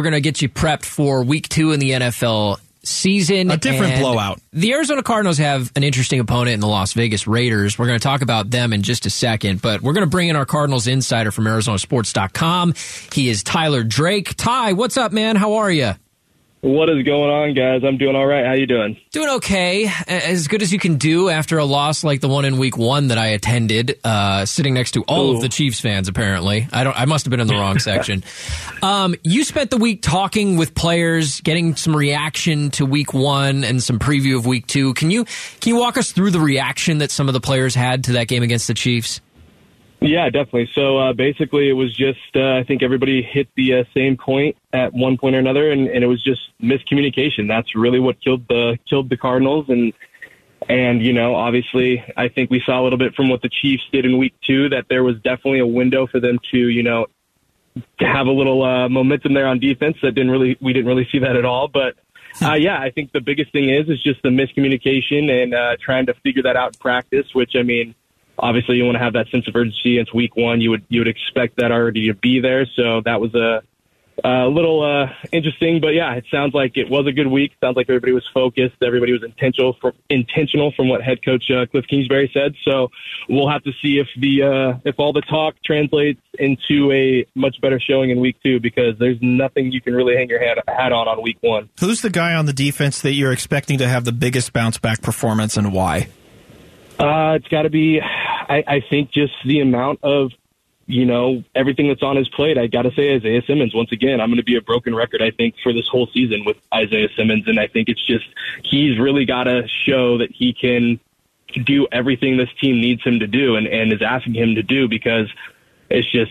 We're going to get you prepped for week two in the NFL season. A different blowout. The Arizona Cardinals have an interesting opponent in the Las Vegas Raiders. We're going to talk about them in just a second, but we're going to bring in our Cardinals insider from ArizonaSports.com. He is Tyler Drake. Ty, what's up, man? How are you? What is going on, guys? I'm doing all right. How you doing? Doing okay, as good as you can do after a loss like the one in Week One that I attended, uh, sitting next to all Ooh. of the Chiefs fans. Apparently, I don't. I must have been in the wrong section. Um, you spent the week talking with players, getting some reaction to Week One and some preview of Week Two. Can you can you walk us through the reaction that some of the players had to that game against the Chiefs? Yeah, definitely. So uh, basically, it was just uh, I think everybody hit the uh, same point at one point or another, and, and it was just miscommunication. That's really what killed the killed the Cardinals, and and you know, obviously, I think we saw a little bit from what the Chiefs did in Week Two that there was definitely a window for them to you know to have a little uh, momentum there on defense. That didn't really we didn't really see that at all, but. Uh, yeah, I think the biggest thing is is just the miscommunication and uh, trying to figure that out in practice. Which I mean, obviously you want to have that sense of urgency. It's week one. You would you would expect that already to be there. So that was a, a little uh, interesting, but yeah, it sounds like it was a good week. Sounds like everybody was focused. Everybody was intentional from intentional from what head coach uh, Cliff Kingsbury said. So we'll have to see if the uh, if all the talk translates into a much better showing in week two because there's nothing you can really hang your hat, hat on on week one. Who's the guy on the defense that you're expecting to have the biggest bounce back performance and why? Uh, it's got to be, I, I think, just the amount of, you know, everything that's on his plate. I got to say, Isaiah Simmons. Once again, I'm going to be a broken record. I think for this whole season with Isaiah Simmons, and I think it's just he's really got to show that he can do everything this team needs him to do and, and is asking him to do because it's just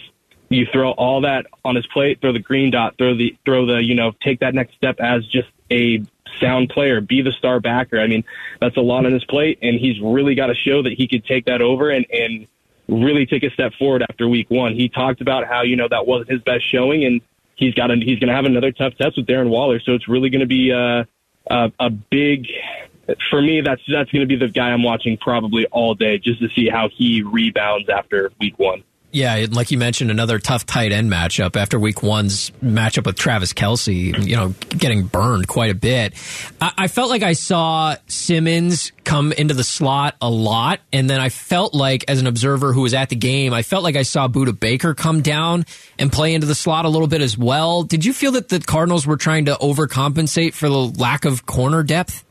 you throw all that on his plate, throw the green dot, throw the throw the you know take that next step as just a sound player, be the star backer. I mean, that's a lot on his plate, and he's really got to show that he could take that over and and really take a step forward after week one. He talked about how you know that wasn't his best showing, and he's got a, he's going to have another tough test with Darren Waller, so it's really going to be uh, a a big. For me, that's that's going to be the guy I'm watching probably all day, just to see how he rebounds after week one. Yeah, like you mentioned, another tough tight end matchup after week one's matchup with Travis Kelce, you know, getting burned quite a bit. I, I felt like I saw Simmons come into the slot a lot, and then I felt like, as an observer who was at the game, I felt like I saw Budda Baker come down and play into the slot a little bit as well. Did you feel that the Cardinals were trying to overcompensate for the lack of corner depth?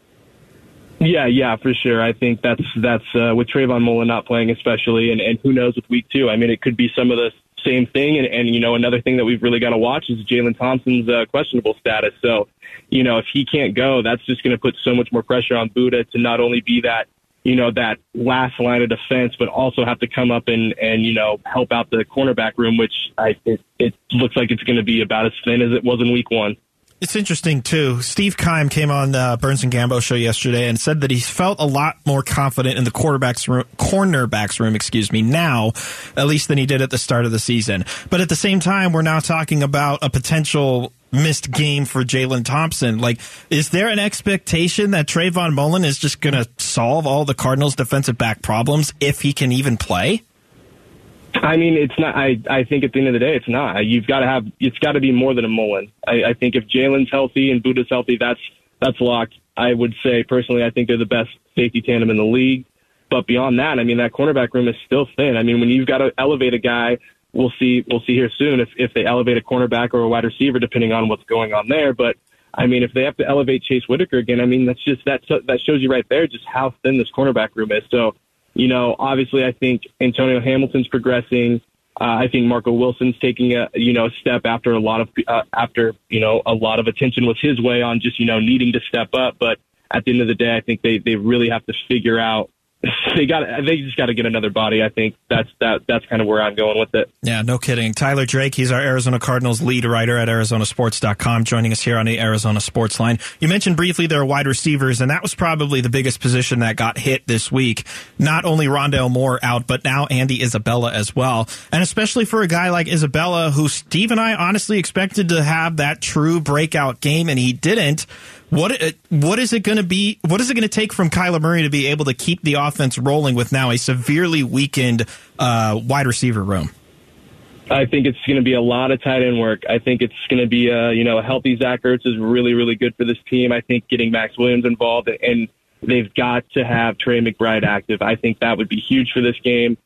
Yeah, yeah, for sure. I think that's that's uh, with Trayvon Mullen not playing, especially, and, and who knows with week two. I mean, it could be some of the same thing, and, and you know, another thing that we've really got to watch is Jalen Thompson's uh, questionable status. So, you know, if he can't go, that's just going to put so much more pressure on Budda to not only be that you know that last line of defense, but also have to come up and and you know help out the cornerback room, which I it, it looks like it's going to be about as thin as it was in week one. It's interesting too. Steve Keim came on the Burns and Gambo show yesterday and said that he felt a lot more confident in the quarterbacks room, cornerbacks room, excuse me, now at least than he did at the start of the season. But at the same time, we're now talking about a potential missed game for Jalen Thompson. Like, is there an expectation that Trayvon Mullen is just going to solve all the Cardinals' defensive back problems if he can even play? I mean, it's not. I I think at the end of the day, it's not. You've got to have. It's got to be more than a Mullen. I, I think if Jalen's healthy and Budda's healthy, that's that's locked. I would say personally, I think they're the best safety tandem in the league. But beyond that, I mean, that cornerback room is still thin. I mean, when you've got to elevate a guy, we'll see. We'll see here soon if if they elevate a cornerback or a wide receiver, depending on what's going on there. But I mean, if they have to elevate Chase Whitaker again, I mean, that's just that that shows you right there just how thin this cornerback room is. So you know, obviously, I think Antonio Hamilton's progressing. Uh, I think Marco Wilson's taking a you know step after a lot of uh, after you know a lot of attention was his way on just you know needing to step up. But at the end of the day, I think they they really have to figure out they got they just got to get another body. I think that's that that's kind of where I'm going with it. Yeah, no kidding. Tyler Drake, he's our Arizona Cardinals lead writer at ArizonaSports.com, joining us here on the Arizona Sports Line. You mentioned briefly their wide receivers, and that was probably the biggest position that got hit this week. Not only Rondale Moore out, but now Andy Isabella as well. And especially for a guy like Isabella, who Steve and I honestly expected to have that true breakout game, and he didn't. What what is it going to be? What is it going to take from Kyler Murray to be able to keep the offense rolling with now a severely weakened uh, wide receiver room? I think it's going to be a lot of tight end work. I think it's going to be a you know a healthy Zach Ertz is really really good for this team. I think getting Maxx Williams involved and they've got to have Trey McBride active. I think that would be huge for this game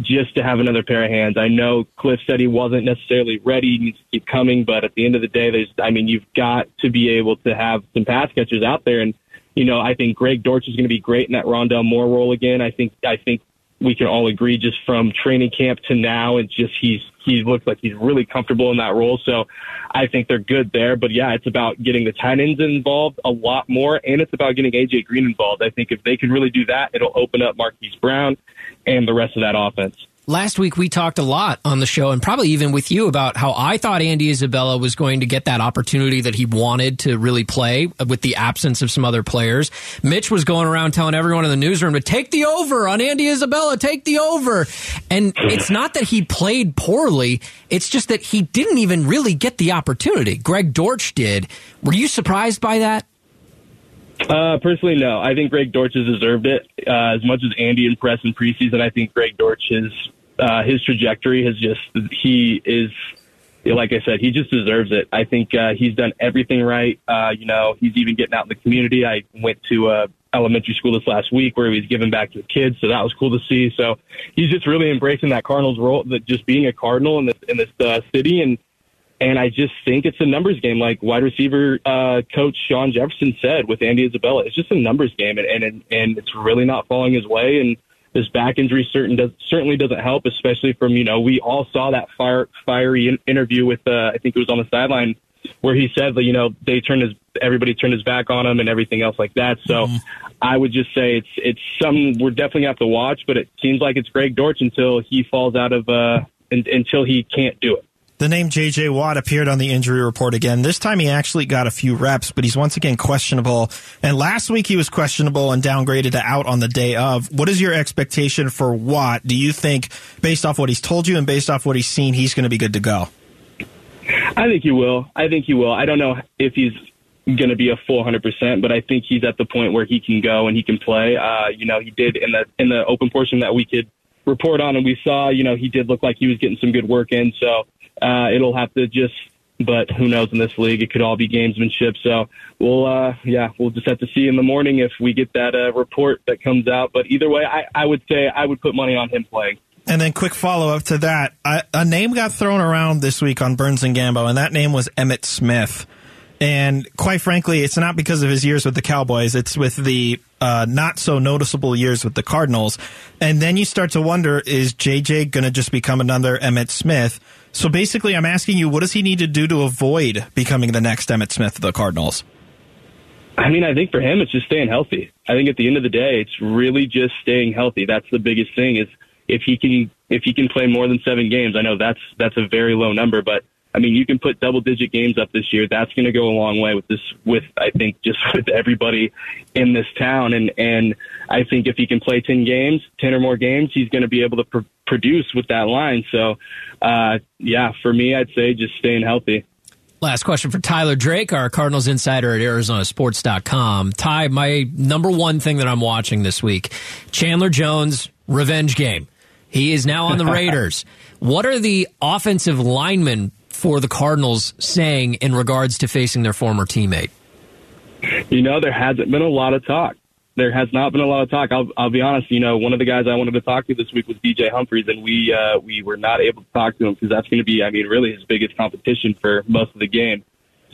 just to have another pair of hands. I know Cliff said he wasn't necessarily ready, he needs to keep coming, but at the end of the day, there's, I mean, you've got to be able to have some pass catchers out there. And, you know, I think Greg Dortch is going to be great in that Rondale Moore role again. I think, I think we can all agree just from training camp to now, and just he's, he looks like he's really comfortable in that role. So I think they're good there. But yeah, it's about getting the tight ends involved a lot more, and it's about getting AJ Green involved. I think if they can really do that, it'll open up Marquise Brown and the rest of that offense. Last week we talked a lot on the show and probably even with you about how I thought Andy Isabella was going to get that opportunity that he wanted to really play with the absence of some other players. Mitch was going around telling everyone in the newsroom to take the over on Andy Isabella, take the over. And it's not that he played poorly, it's just that he didn't even really get the opportunity. Greg Dortch did. Were you surprised by that? Uh, personally, no. I think Greg Dortch has deserved it. Uh, as much as Andy impressed in preseason, I think Greg Dortch has uh, his trajectory has just he is like I said, he just deserves it. I think uh, he's done everything right. Uh, you know, he's even getting out in the community. I went to a elementary school this last week where he was giving back to the kids, so that was cool to see. So he's just really embracing that Cardinals role, that just being a Cardinal in this in this uh, city, and and I just think it's a numbers game, like wide receiver uh, coach Shawn Jefferson said with Andy Isabella. It's just a numbers game, and and and it's really not falling his way. And this back injury certain does, certainly doesn't help, especially from you know we all saw that fire, fiery in, interview with uh, I think it was on the sideline where he said that you know they turned his everybody turned his back on him and everything else like that. So mm-hmm. I would just say it's it's something we're definitely gonna have to watch, but it seems like it's Greg Dortch until he falls out of uh, in, until he can't do it. The name J.J. Watt appeared on the injury report again. This time he actually got a few reps, but he's once again questionable. And last week he was questionable and downgraded to out on the day of. What is your expectation for Watt? Do you think, based off what he's told you and based off what he's seen, he's going to be good to go? I think he will. I think he will. I don't know if he's going to be a full 100%, but I think he's at the point where he can go and he can play. Uh, you know, he did in the in the open portion that we could report on and we saw, you know, he did look like he was getting some good work in. So uh, it'll have to just, but who knows in this league? It could all be gamesmanship. So we'll, uh, yeah, we'll just have to see in the morning if we get that uh, report that comes out. But either way, I, I would say I would put money on him playing. And then, quick follow up to that, I, a name got thrown around this week on Burns and Gambo, and that name was Emmitt Smith. And quite frankly, it's not because of his years with the Cowboys. It's with the uh, not so noticeable years with the Cardinals. And then you start to wonder, is JJ going to just become another Emmitt Smith? So basically, I'm asking you, what does he need to do to avoid becoming the next Emmitt Smith of the Cardinals? I mean, I think for him, it's just staying healthy. I think at the end of the day, it's really just staying healthy. That's the biggest thing. Is if he can if he can play more than seven games. I know that's that's a very low number, but I mean, you can put double digit games up this year. That's going to go a long way with this, with, I think, just with everybody in this town. And, and I think if he can play 10 games, 10 or more games, he's going to be able to pr- produce with that line. So, uh, yeah, for me, I'd say just staying healthy. Last question for Tyler Drake, our Cardinals insider at ArizonaSports.com. Ty, my number one thing that I'm watching this week Chandler Jones, revenge game. He is now on the Raiders. what are the offensive linemen for the Cardinals saying in regards to facing their former teammate? You know, there hasn't been a lot of talk. There has not been a lot of talk. I'll, I'll be honest. You know, one of the guys I wanted to talk to this week was DJ Humphries, and we uh, we were not able to talk to him because that's going to be, I mean, really his biggest competition for most of the game.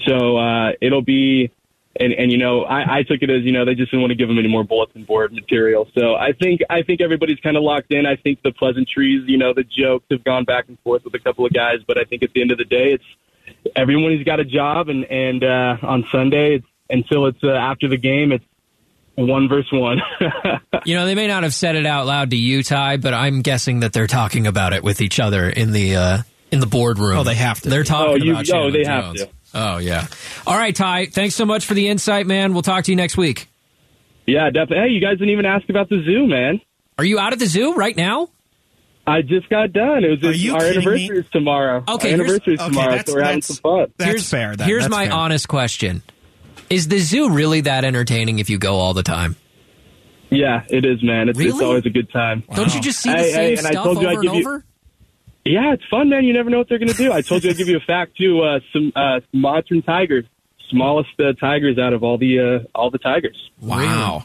So uh, it'll be and and you know I, I took it as you know they just didn't want to give him any more bulletin board material. So I think I think everybody's kind of locked in. I think the pleasantries, you know, the jokes have gone back and forth with a couple of guys, but I think at the end of the day, it's everybody's got a job, and and uh, on Sunday it's, until it's uh, after the game, it's one verse one. you know, they may not have said it out loud to you, Ty, but I'm guessing that they're talking about it with each other in the uh, in the boardroom. Oh, they have to. They're talking oh, you, about. Oh, they Jones. have to. Oh, yeah. All right, Ty. Thanks so much for the insight, man. We'll talk to you next week. Yeah, definitely. Hey, you guys didn't even ask about the zoo, man. Are you out at the zoo right now? I just got done. It was just, our anniversary me? is tomorrow. Okay, our anniversary is okay, tomorrow, so we're having some fun. That's here's, fair. Then. Here's that's my fair. honest question: Is the zoo really that entertaining if you go all the time? Yeah, it is, man. It's, really? it's always a good time. Wow. Don't you just see the hey, same hey, stuff over and over? Yeah, it's fun, man. You never know what they're going to do. I told you I'd give you a fact too. Uh, some uh, modern tigers, smallest uh, tigers out of all the uh, all the tigers. Wow.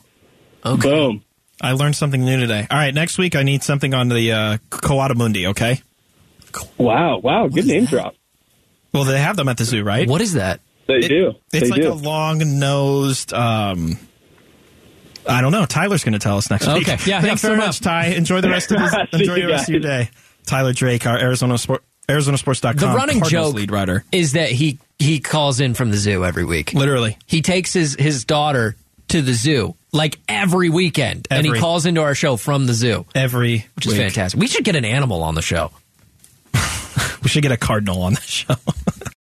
Okay. Boom. I learned something new today. All right, next week I need something on the uh, coatimundi, okay? Wow, wow, good name drop. Well, they have them at the zoo, right? What is that? They It- do. It's they like do. a long nosed. Um, I don't know. Tyler's going to tell us next week. Okay. Yeah, yeah, Thanks fair so enough. much, Ty. Enjoy the rest of his, enjoy you the rest of your day. Tyler Drake, our Arizona Sport, ArizonaSports.com The running Cardinals joke lead writer. is that he he calls in from the zoo every week. Literally. He takes his his daughter to the zoo like every weekend, and he calls into our show from the zoo, Every which is week. fantastic. We should get an animal on the show. We should get a cardinal on the show.